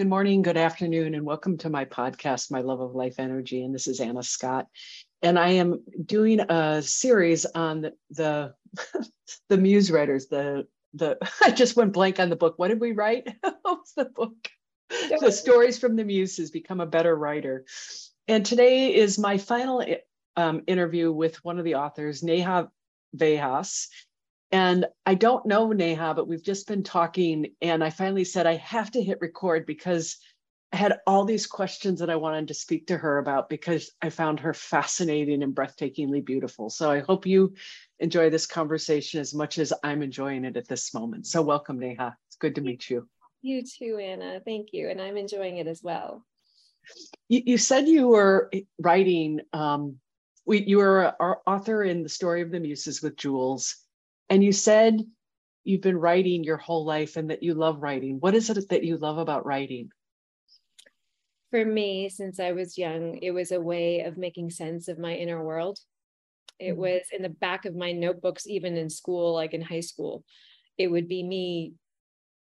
Good morning, good afternoon, and welcome to my podcast, My Love of Life Energy. And this is Anna Scott. And I am doing a series on the the, the muse writers. The the I just went blank on the book. What did we write? What's the book? The stories from the muses become a better writer. And today is my final um, interview with one of the authors, Neha Vyas. And I don't know Neha, but we've just been talking. And I finally said, I have to hit record because I had all these questions that I wanted to speak to her about because I found her fascinating and breathtakingly beautiful. So I hope you enjoy this conversation as much as I'm enjoying it at this moment. So welcome, Neha. It's good to meet you. You too, Anna. Thank you. And I'm enjoying it as well. You, you said you were writing, um, we, you were an author in The Story of the Muses with Jules and you said you've been writing your whole life and that you love writing. What is it that you love about writing? For me, since I was young, it was a way of making sense of my inner world. It mm-hmm. was in the back of my notebooks, even in school, like in high school. It would be me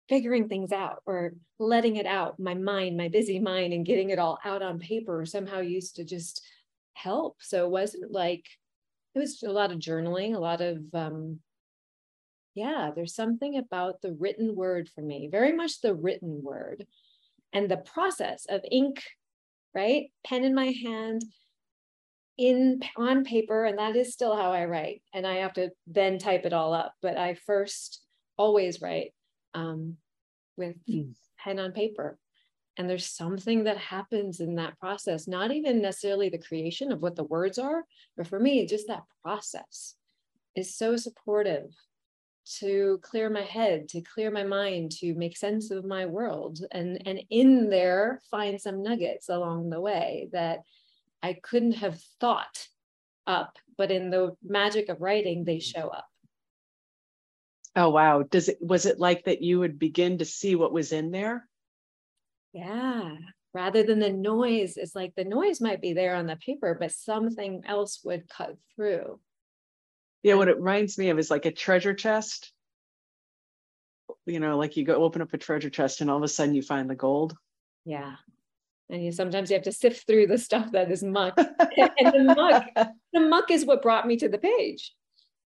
figuring things out or letting it out, my mind, my busy mind, and getting it all out on paper somehow used to just help. So it wasn't like, it was a lot of journaling, a lot of um, yeah, there's something about the written word for me, very much the written word and the process of ink, right? Pen in my hand, in on paper, and that is still how I write. And I have to then type it all up. But I first always write um, with mm. pen on paper. And there's something that happens in that process, not even necessarily the creation of what the words are, but for me, just that process is so supportive to clear my head to clear my mind to make sense of my world and and in there find some nuggets along the way that i couldn't have thought up but in the magic of writing they show up. Oh wow. Does it was it like that you would begin to see what was in there? Yeah. Rather than the noise it's like the noise might be there on the paper but something else would cut through yeah, what it reminds me of is like a treasure chest. You know, like you go open up a treasure chest and all of a sudden you find the gold. Yeah. And you sometimes you have to sift through the stuff that is muck. and the muck, the muck is what brought me to the page.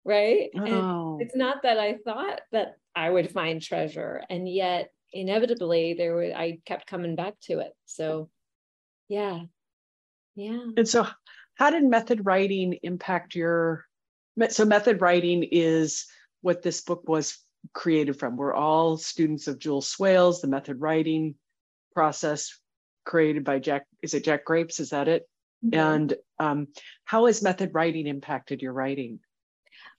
Right. Oh. And it's not that I thought that I would find treasure. And yet inevitably there were I kept coming back to it. So yeah. Yeah. And so how did method writing impact your so method writing is what this book was created from. We're all students of Jules Swales, the method writing process created by Jack, is it Jack Grapes? Is that it? Mm-hmm. And um, how has method writing impacted your writing?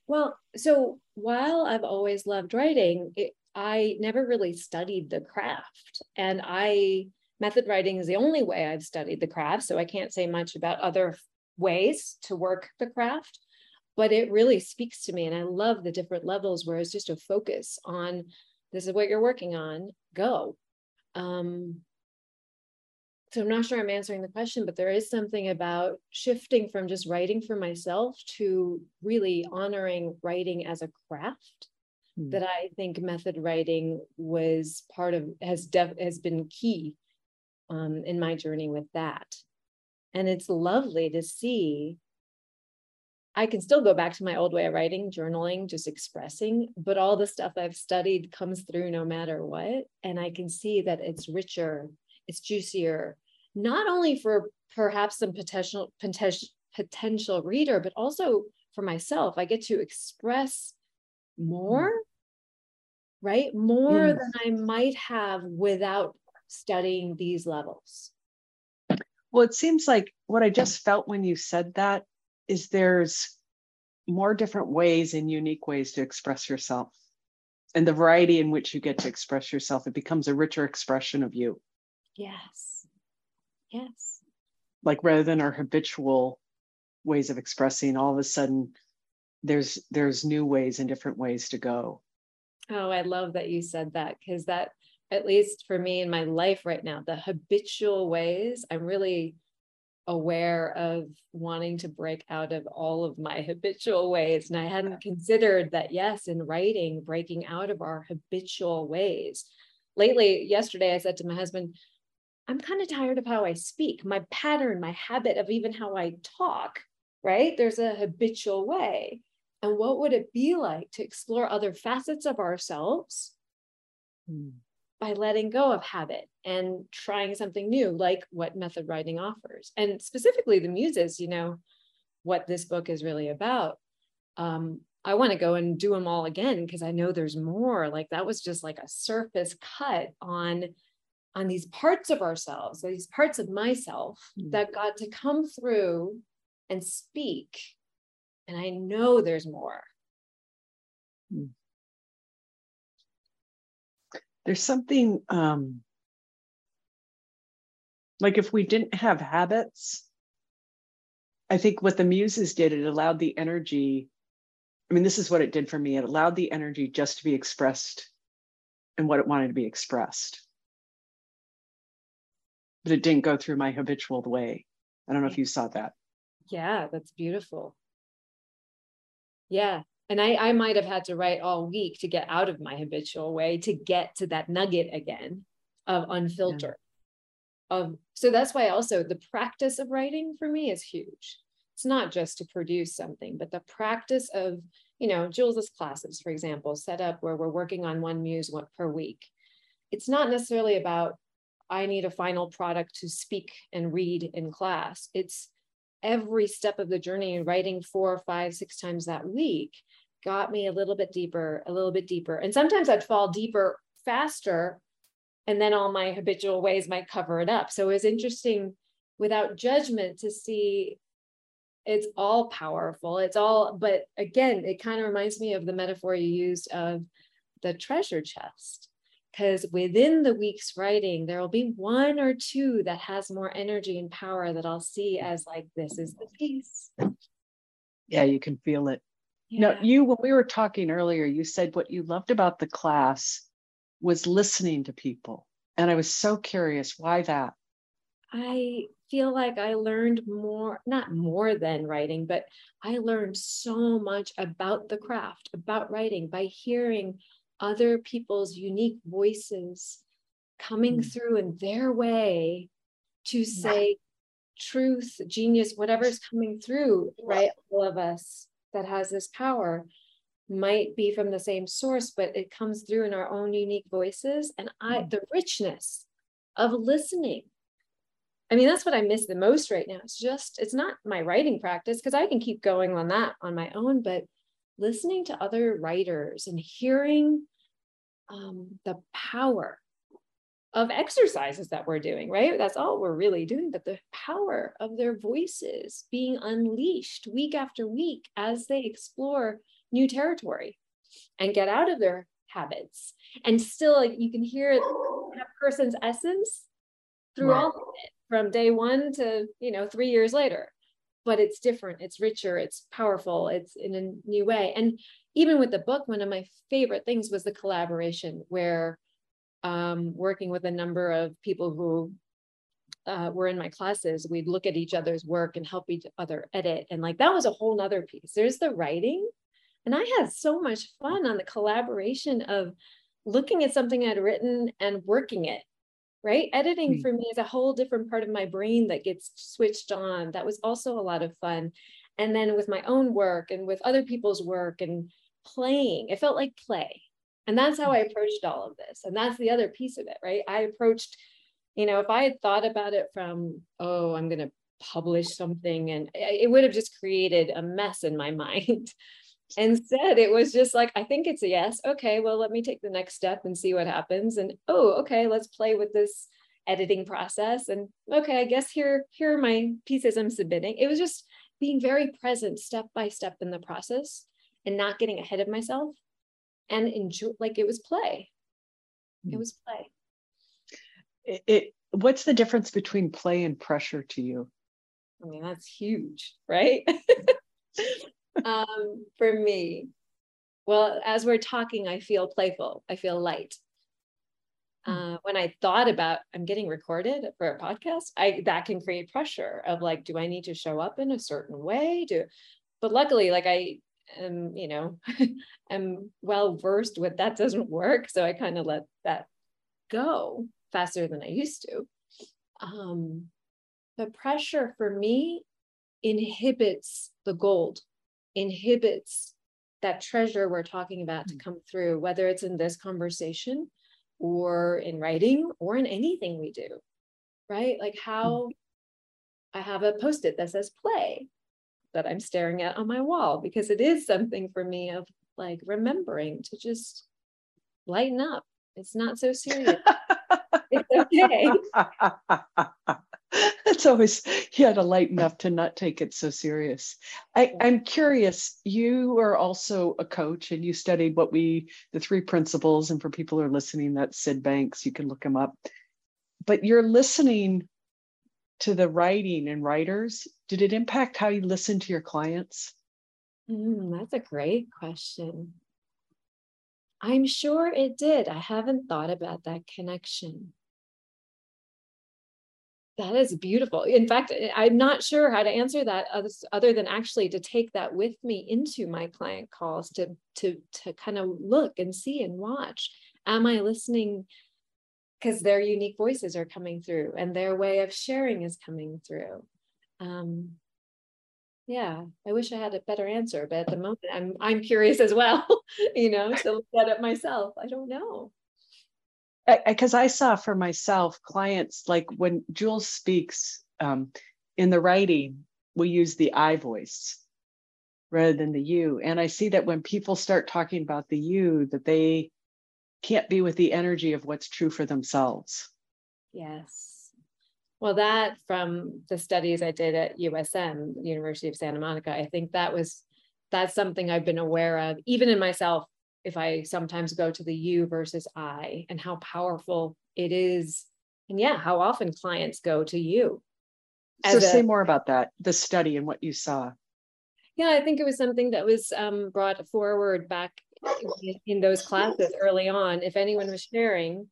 Well, so while I've always loved writing, it, I never really studied the craft. And I, method writing is the only way I've studied the craft. So I can't say much about other ways to work the craft but it really speaks to me and i love the different levels where it's just a focus on this is what you're working on go um, so i'm not sure i'm answering the question but there is something about shifting from just writing for myself to really honoring writing as a craft mm. that i think method writing was part of has def, has been key um, in my journey with that and it's lovely to see I can still go back to my old way of writing, journaling, just expressing, but all the stuff I've studied comes through no matter what. And I can see that it's richer, it's juicier, not only for perhaps some potential, potential, potential reader, but also for myself. I get to express more, mm. right? More yes. than I might have without studying these levels. Well, it seems like what I just felt when you said that is there's more different ways and unique ways to express yourself. And the variety in which you get to express yourself, it becomes a richer expression of you. Yes. Yes. Like rather than our habitual ways of expressing, all of a sudden there's there's new ways and different ways to go. Oh, I love that you said that because that at least for me in my life right now, the habitual ways, I'm really aware of wanting to break out of all of my habitual ways. And I hadn't considered that, yes, in writing, breaking out of our habitual ways. Lately, yesterday, I said to my husband, I'm kind of tired of how I speak, my pattern, my habit of even how I talk, right? There's a habitual way. And what would it be like to explore other facets of ourselves? Hmm by letting go of habit and trying something new, like what method writing offers. And specifically, the muses, you know, what this book is really about. Um, I want to go and do them all again because I know there's more. Like that was just like a surface cut on on these parts of ourselves, these parts of myself mm-hmm. that got to come through and speak. And I know there's more. Mm there's something um, like if we didn't have habits, I think what the muses did, it allowed the energy. I mean, this is what it did for me. It allowed the energy just to be expressed and what it wanted to be expressed. But it didn't go through my habitual way. I don't know if you saw that. Yeah, that's beautiful. Yeah, and I, I might have had to write all week to get out of my habitual way to get to that nugget again of unfiltered. Yeah. of so that's why also the practice of writing for me is huge. It's not just to produce something but the practice of you know jules's classes for example set up where we're working on one muse one per week. It's not necessarily about i need a final product to speak and read in class. It's every step of the journey writing four, five, six times that week got me a little bit deeper, a little bit deeper. And sometimes I'd fall deeper faster, and then all my habitual ways might cover it up. So it was interesting without judgment to see it's all powerful. It's all, but again, it kind of reminds me of the metaphor you used of the treasure chest. Because within the week's writing, there will be one or two that has more energy and power that I'll see as like, this is the piece. Yeah, you can feel it. Yeah. No, you, when we were talking earlier, you said what you loved about the class was listening to people. And I was so curious, why that? I feel like I learned more, not more than writing, but I learned so much about the craft, about writing by hearing other people's unique voices coming mm. through in their way to say yeah. truth, genius, whatever's coming through, right? All of us that has this power might be from the same source, but it comes through in our own unique voices. And I, mm. the richness of listening. I mean, that's what I miss the most right now. It's just, it's not my writing practice because I can keep going on that on my own, but listening to other writers and hearing um, the power of exercises that we're doing, right? That's all we're really doing, but the power of their voices being unleashed week after week as they explore new territory and get out of their habits. And still, like, you can hear that person's essence through all of it from day one to, you know, three years later. But it's different, it's richer, it's powerful, it's in a new way. And even with the book, one of my favorite things was the collaboration where um, working with a number of people who uh, were in my classes, we'd look at each other's work and help each other edit. And like that was a whole nother piece. There's the writing. And I had so much fun on the collaboration of looking at something I'd written and working it. Right. Editing mm-hmm. for me is a whole different part of my brain that gets switched on. That was also a lot of fun. And then with my own work and with other people's work and playing, it felt like play and that's how I approached all of this. And that's the other piece of it, right? I approached, you know, if I had thought about it from, oh, I'm going to publish something, and it would have just created a mess in my mind. Instead, it was just like, I think it's a yes. Okay, well, let me take the next step and see what happens. And oh, okay, let's play with this editing process. And okay, I guess here, here are my pieces I'm submitting. It was just being very present step by step in the process and not getting ahead of myself and enjoy like it was play it hmm. was play it, it what's the difference between play and pressure to you? I mean, that's huge, right? um, for me, well, as we're talking, I feel playful. I feel light. Hmm. Uh, when I thought about I'm getting recorded for a podcast, I that can create pressure of like, do I need to show up in a certain way? Do, but luckily, like I am, you know, I'm well versed with that doesn't work, so I kind of let that go faster than I used to. Um, the pressure for me inhibits the gold, inhibits that treasure we're talking about to hmm. come through, whether it's in this conversation or in writing or in anything we do, right? Like how I have a post it that says play that I'm staring at on my wall because it is something for me of like remembering to just lighten up. It's not so serious. it's okay. It's always you had to lighten up to not take it so serious. I, I'm curious, you are also a coach and you studied what we the three principles, and for people who are listening, that's Sid Banks, you can look him up. But you're listening to the writing and writers. Did it impact how you listen to your clients? Mm, that's a great question. I'm sure it did. I haven't thought about that connection. That is beautiful. In fact, I'm not sure how to answer that other than actually to take that with me into my client calls to to to kind of look and see and watch. Am I listening because their unique voices are coming through and their way of sharing is coming through. Um, yeah, I wish I had a better answer, but at the moment I'm I'm curious as well, you know, to look at it myself. I don't know because I, I, saw for myself clients like when Jules speaks um, in the writing, we use the I voice rather than the you. And I see that when people start talking about the you, that they can't be with the energy of what's true for themselves. Yes. Well, that from the studies I did at USM, University of Santa Monica, I think that was that's something I've been aware of, even in myself if I sometimes go to the you versus I and how powerful it is. And yeah, how often clients go to you. So say a, more about that, the study and what you saw. Yeah, I think it was something that was um, brought forward back in those classes early on. If anyone was sharing,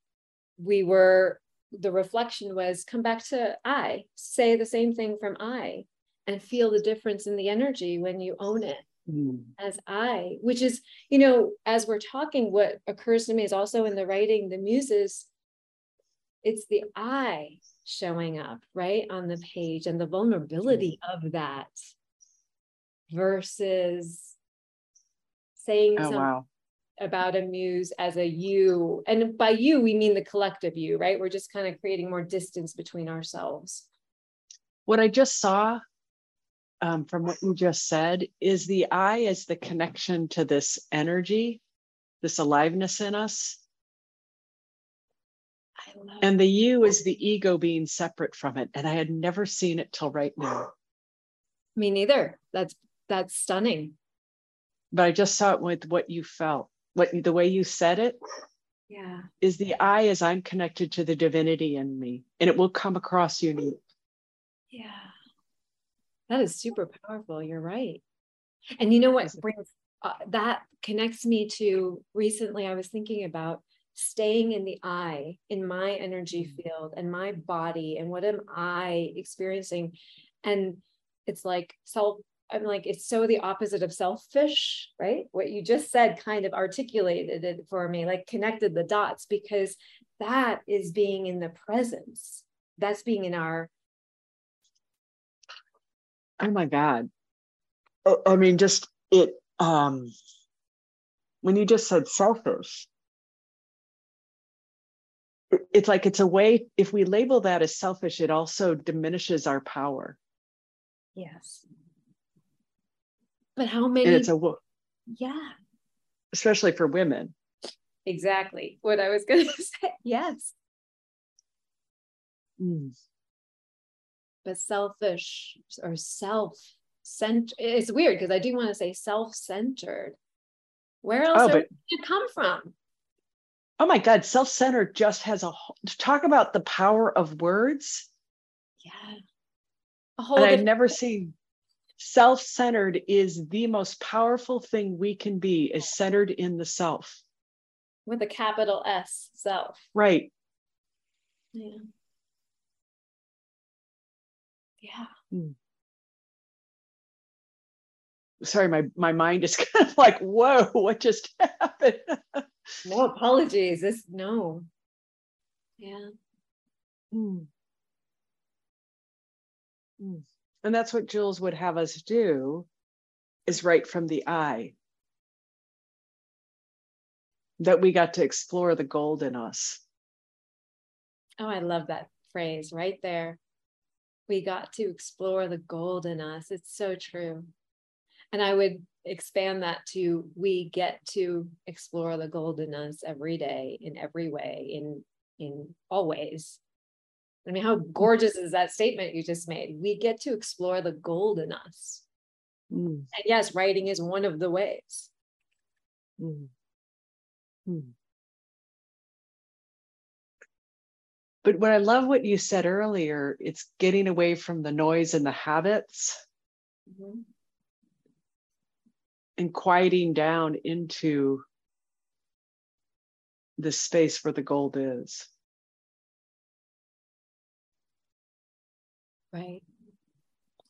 we were, the reflection was come back to I, say the same thing from I, and feel the difference in the energy when you own it mm. as I, which is, you know, as we're talking, what occurs to me is also in the writing, the muses, it's the I showing up right on the page and the vulnerability mm. of that versus saying oh, something wow. about a muse as a you. And by you, we mean the collective you, right? We're just kind of creating more distance between ourselves. What I just saw um, from what you just said is the I is the connection to this energy, this aliveness in us. And the you is the ego being separate from it. And I had never seen it till right now. Me neither. That's that's stunning. But I just saw it with what you felt, what the way you said it. Yeah. Is the I as I'm connected to the divinity in me. And it will come across unique. Yeah. That is super powerful. You're right. And you know what brings uh, that connects me to recently I was thinking about staying in the I, in my energy mm. field and my body, and what am I experiencing? And it's like self, I'm like, it's so the opposite of selfish, right? What you just said kind of articulated it for me, like connected the dots, because that is being in the presence. That's being in our oh my god. I mean just it um when you just said selfish it's like it's a way if we label that as selfish it also diminishes our power. Yes. But how many and it's a yeah. especially for women. Exactly what i was going to say. Yes. Mm but selfish or self centered. It's weird because I do want to say self centered. Where else oh, but, did it come from? oh my God, self centered just has a whole, talk about the power of words. Yeah. A whole and I've never seen self centered is the most powerful thing we can be, is centered in the self. With a capital S, self. Right. Yeah. Hmm. Sorry, my, my mind is kind of like, whoa, what just happened? no apologies. This no. Yeah. Mm. Mm. And that's what Jules would have us do is right from the eye. That we got to explore the gold in us. Oh, I love that phrase right there. We got to explore the gold in us. It's so true. And I would expand that to we get to explore the gold in us every day in every way in in all ways i mean how gorgeous is that statement you just made we get to explore the gold in us mm. and yes writing is one of the ways mm. Mm. But what I love what you said earlier, it's getting away from the noise and the habits. Mm-hmm and quieting down into the space where the gold is. Right.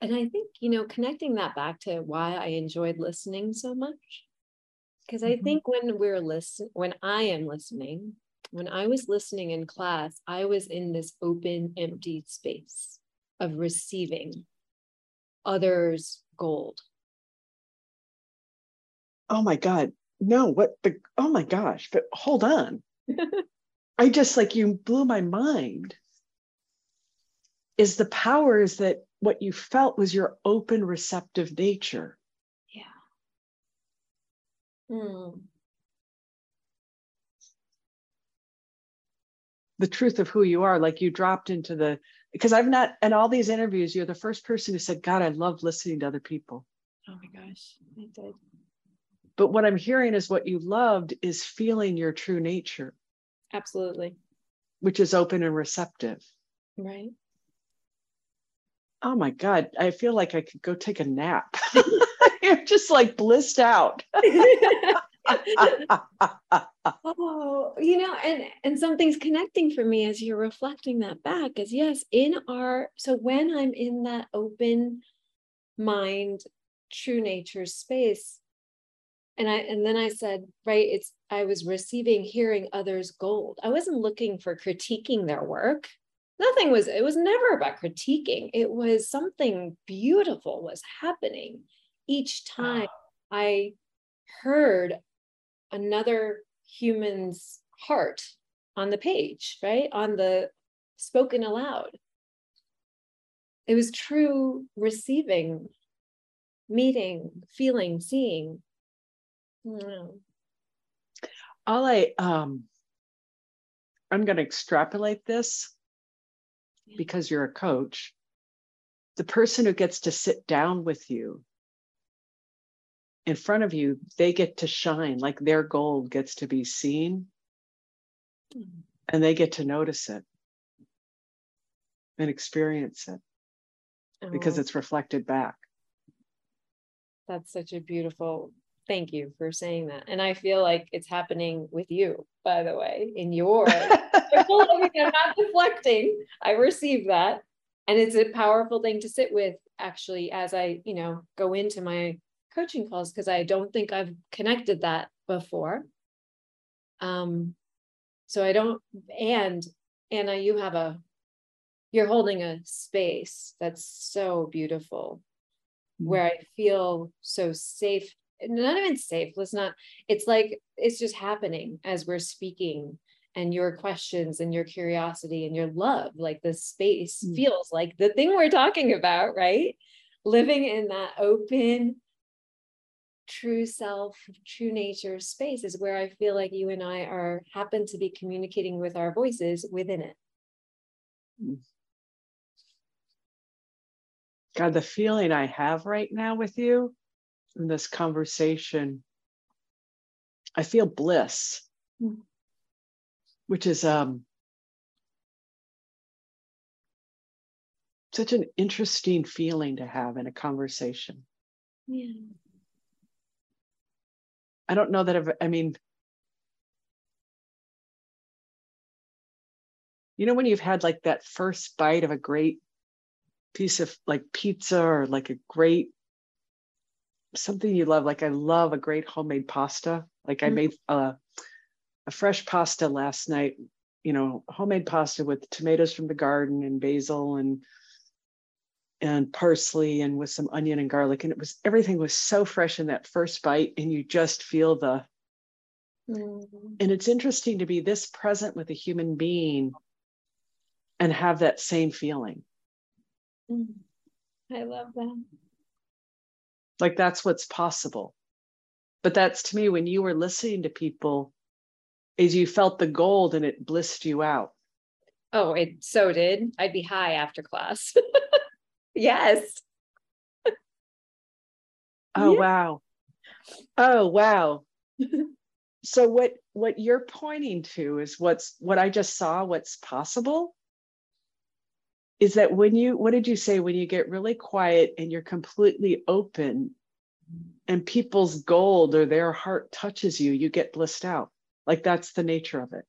And I think, you know, connecting that back to why I enjoyed listening so much. Because I mm-hmm. think when we're listening, when I am listening, when I was listening in class, I was in this open, empty space of receiving others' gold oh my God, no, what the, oh my gosh, but hold on. I just like you blew my mind. Is the power is that what you felt was your open, receptive nature. Yeah. Hmm. The truth of who you are, like you dropped into the, because I've not, in all these interviews, you're the first person who said, God, I love listening to other people. Oh my gosh, I did. But what I'm hearing is what you loved is feeling your true nature. Absolutely. Which is open and receptive. Right. Oh my God. I feel like I could go take a nap. You're just like blissed out. oh, you know, and and something's connecting for me as you're reflecting that back is yes, in our so when I'm in that open mind, true nature space, and i and then i said right it's i was receiving hearing others gold. I wasn't looking for critiquing their work. Nothing was it was never about critiquing. It was something beautiful was happening each time i heard another human's heart on the page right on the spoken aloud it was true receiving meeting feeling seeing no. All I um I'm going to extrapolate this because you're a coach. The person who gets to sit down with you in front of you, they get to shine like their gold gets to be seen and they get to notice it and experience it oh. because it's reflected back. That's such a beautiful thank you for saying that. And I feel like it's happening with you, by the way, in your I'm not deflecting. I receive that. And it's a powerful thing to sit with actually as I, you know, go into my coaching calls because I don't think I've connected that before. Um, so I don't, and Anna, you have a, you're holding a space that's so beautiful mm-hmm. where I feel so safe not even safe let's not it's like it's just happening as we're speaking and your questions and your curiosity and your love like the space mm. feels like the thing we're talking about right living in that open true self true nature space is where i feel like you and i are happen to be communicating with our voices within it mm. god the feeling i have right now with you in this conversation, I feel bliss. Mm. which is um, such an interesting feeling to have in a conversation. Yeah. I don't know that I've, I mean, you know, when you've had like that first bite of a great piece of like pizza or like a great something you love, like I love a great homemade pasta. Like I mm-hmm. made a, a fresh pasta last night, you know, homemade pasta with tomatoes from the garden and basil and and parsley and with some onion and garlic and it was everything was so fresh in that first bite and you just feel the mm-hmm. and it's interesting to be this present with a human being and have that same feeling. Mm. i love that. Like that's what's possible. But that's to me when you were listening to people is you felt the gold and it blissed you out. Oh it so did. I'd be high after class Yes. oh yeah. wow. Oh wow. so what what you're pointing to is what's what I just saw what's possible is that when you what did you say when you get really quiet and you're completely open and people's gold or their heart touches you you get blissed out like that's the nature of it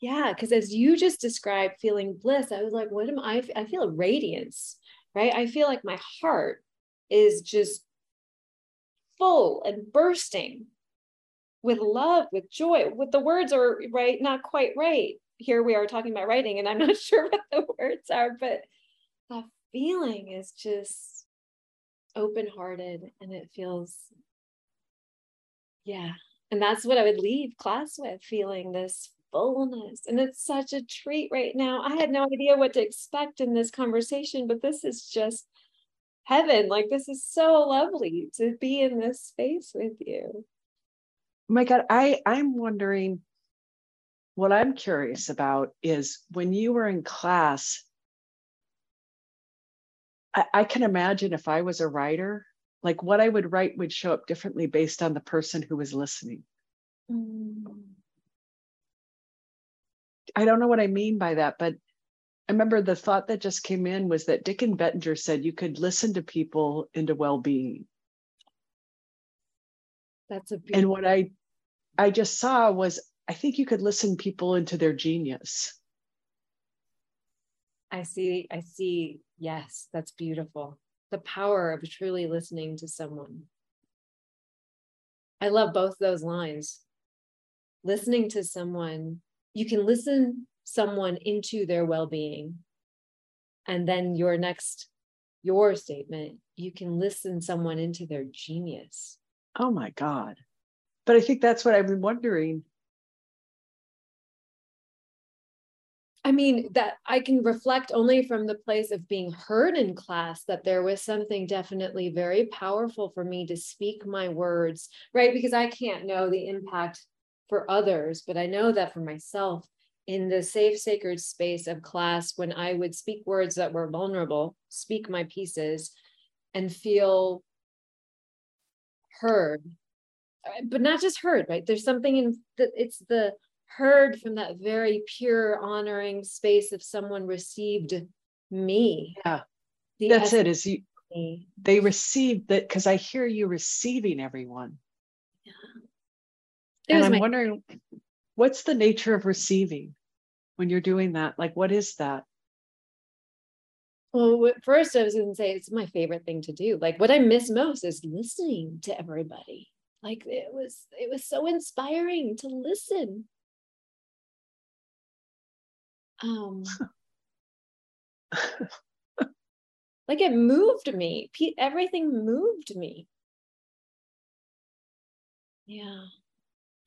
yeah because as you just described feeling bliss i was like what am i i feel a radiance right? I feel like my heart is just full and bursting with love, with joy, with the words are right, not quite right. Here we are talking about writing, and I'm not sure what the words are, but the feeling is just open hearted and it feels, yeah. And that's what I would leave class with feeling this fullness. And it's such a treat right now. I had no idea what to expect in this conversation, but this is just heaven. Like, this is so lovely to be in this space with you. my God, I, I'm wondering what I'm curious about is when you were in class, I, I can imagine if I was a writer, like what I would write would show up differently based on the person who was listening. Mm. I don't know what I mean by that, but I remember the thought that just came in was that Dicken Bettinger said you could listen to people into well-being. That's a beautiful- and what I I just saw was I think you could listen people into their genius. I see, I see, yes, that's beautiful. The power of truly listening to someone. I love both those lines. Listening to someone you can listen someone into their well-being and then your next your statement you can listen someone into their genius. Oh my god. But i think that's what i've been wondering. I mean, that I can reflect only from the place of being heard in class that there was something definitely very powerful for me to speak my words, right? Because I can't know the impact for others, but I know that for myself, in the safe, sacred space of class, when I would speak words that were vulnerable, speak my pieces, and feel heard, uh, but not just heard, right? There's something in that it's the heard from that very pure, honoring space of someone received me. Yeah. The That's it. Is you, they received that because I hear you receiving everyone. Yeah and I'm my- wondering what's the nature of receiving when you're doing that? Like, what is that? Well, first I was going to say it's my favorite thing to do. Like, what I miss most is listening to everybody. Like, it was it was so inspiring to listen. Um, like it moved me. Everything moved me. Yeah.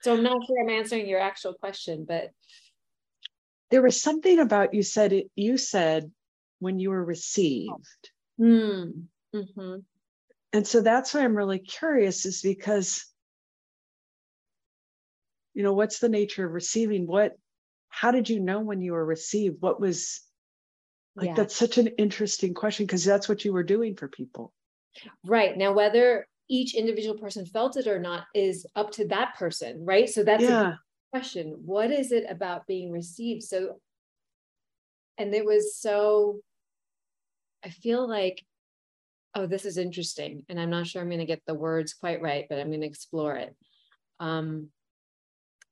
So I'm not sure I'm answering your actual question, but there was something about you said it, you said when you were received. Mm. Mm-hmm. And so that's why I'm really curious, is because you know what's the nature of receiving what how did you know when you were received what was like yeah. that's such an interesting question because that's what you were doing for people right now whether each individual person felt it or not is up to that person, right? So that's yeah. question what is it about being received so and it was so i feel like oh this is interesting and i'm not sure i'm going to get the words quite right but i'm going to explore it um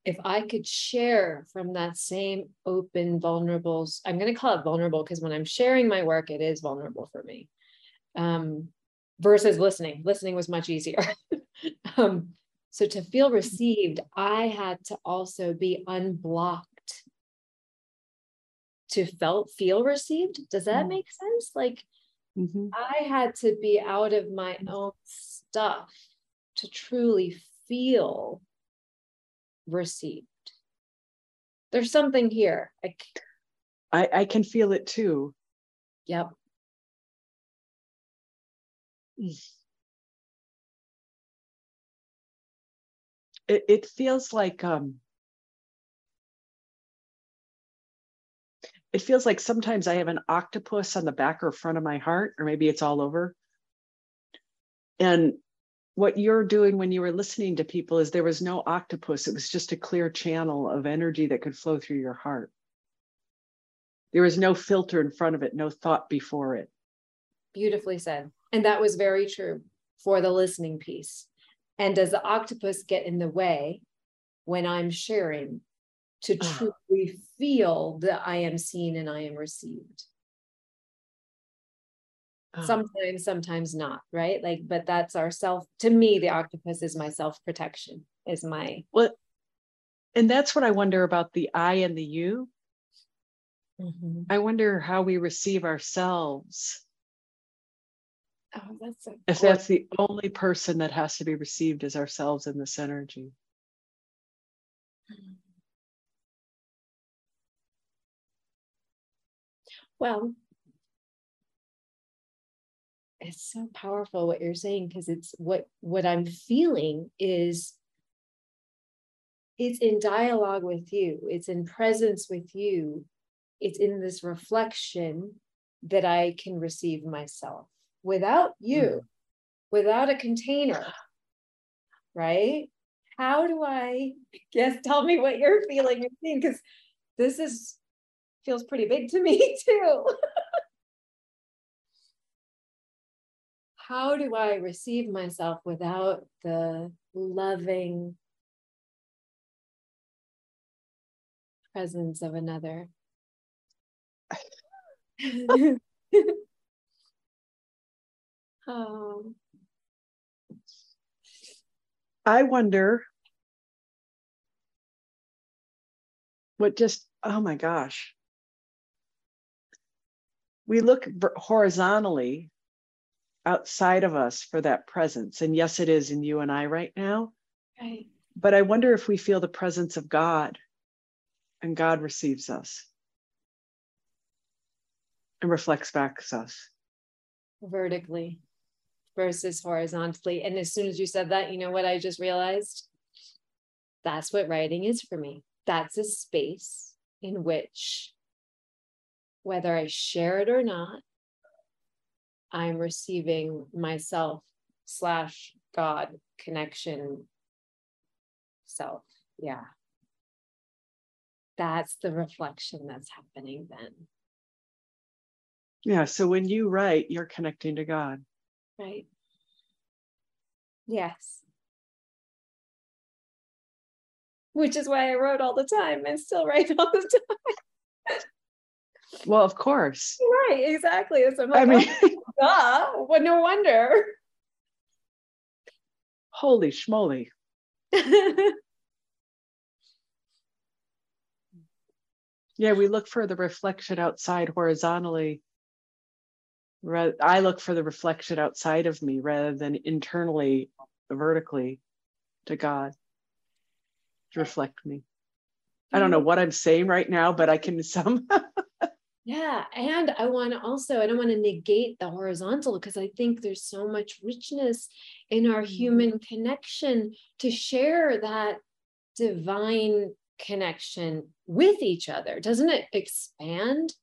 if i could share from that same open vulnerable i'm going to call it vulnerable because when i'm sharing my work it is vulnerable for me um versus listening listening was much easier um so to feel received, I had to also be unblocked to felt feel received. Does that mm. make sense? Like mm-hmm. I had to be out of my own stuff to truly feel received. There's something here. I, I, I can feel it too. Yep. It, it feels like um, it feels like sometimes I have an octopus on the back or front of my heart, or maybe it's all over. And what you're doing when you were listening to people is there was no octopus, it was just a clear channel of energy that could flow through your heart. There was no filter in front of it, no thought before it. Beautifully said. And that was very true for the listening piece. And does the octopus get in the way when I'm sharing to ah. truly feel that I am seen and I am received? Ah. Sometimes, sometimes not, right? Like, but that's our self. To me, the octopus is my self protection, is my. Well, and that's what I wonder about the I and the you. Mm-hmm. I wonder how we receive ourselves Oh, that's if that's the only person that has to be received as ourselves in this energy. Well, it's so powerful what you're saying because it's what what I'm feeling is it's in dialogue with you, it's in presence with you, it's in this reflection that I can receive myself without you, mm. without a container, right? How do I, yes, tell me what you're feeling and seeing, because this is feels pretty big to me too. How do I receive myself without the loving presence of another? Um, I wonder what just, oh my gosh. We look horizontally outside of us for that presence. And yes, it is in you and I right now. Right. But I wonder if we feel the presence of God and God receives us and reflects back to us. Vertically versus horizontally. And as soon as you said that, you know what I just realized? That's what writing is for me. That's a space in which, whether I share it or not, I'm receiving myself slash God connection self. Yeah. That's the reflection that's happening then. Yeah. So when you write, you're connecting to God. Right. Yes. Which is why I wrote all the time and still write all the time. well, of course. Right, exactly. So I'm like, I mean, oh, duh. Well, no wonder. Holy schmoly. yeah, we look for the reflection outside horizontally I look for the reflection outside of me rather than internally, vertically to God to reflect me. I don't know what I'm saying right now, but I can some. yeah. And I want to also, I don't want to negate the horizontal because I think there's so much richness in our mm-hmm. human connection to share that divine connection with each other. Doesn't it expand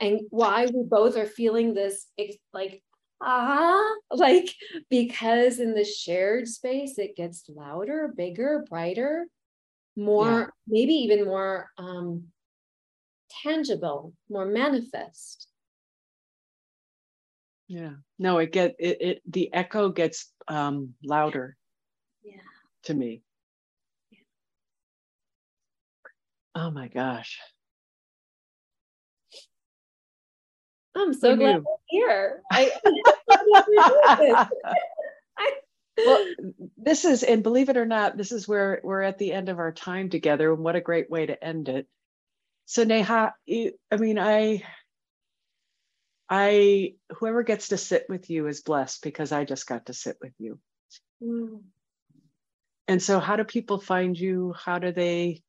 and why we both are feeling this like ah like because in the shared space it gets louder bigger brighter more, yeah. maybe even more um, tangible, more manifest. Yeah. No, it get it, it the echo gets um louder. Yeah. To me. Yeah. Oh my gosh. I'm so Who glad you're here. I, well, this is, and believe it or not, this is where we're at the end of our time together, and what a great way to end it. So, Neha, I mean, I, I, whoever gets to sit with you is blessed because I just got to sit with you. Mm. And so, how do people find you? How do they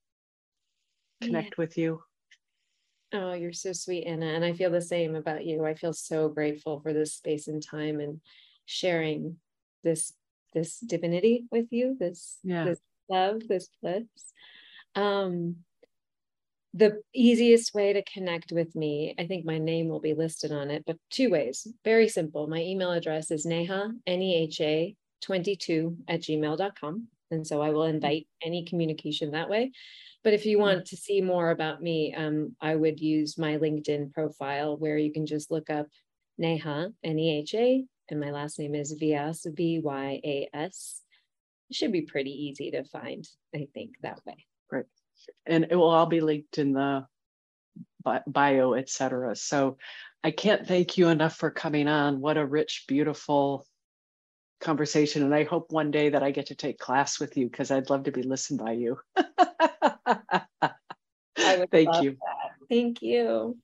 connect yeah. with you? Oh, you're so sweet, Anna. And I feel the same about you. I feel so grateful for this space and time and sharing this this divinity with you, this, yeah. this love, this bliss. Um, the easiest way to connect with me, I think my name will be listed on it, but two ways. Very simple. My email address is neha, N-E-H-A 22 at gmail.com. And so I will invite any communication that way. But if you want to see more about me, um, I would use my LinkedIn profile where you can just look up Neha, N E H A, and my last name is Vyas, V Y A S. It should be pretty easy to find, I think, that way. Right. And it will all be linked in the bio, etc. So I can't thank you enough for coming on. What a rich, beautiful conversation. And I hope one day that I get to take class with you because I'd love to be listened by you. Thank you. That. Thank you.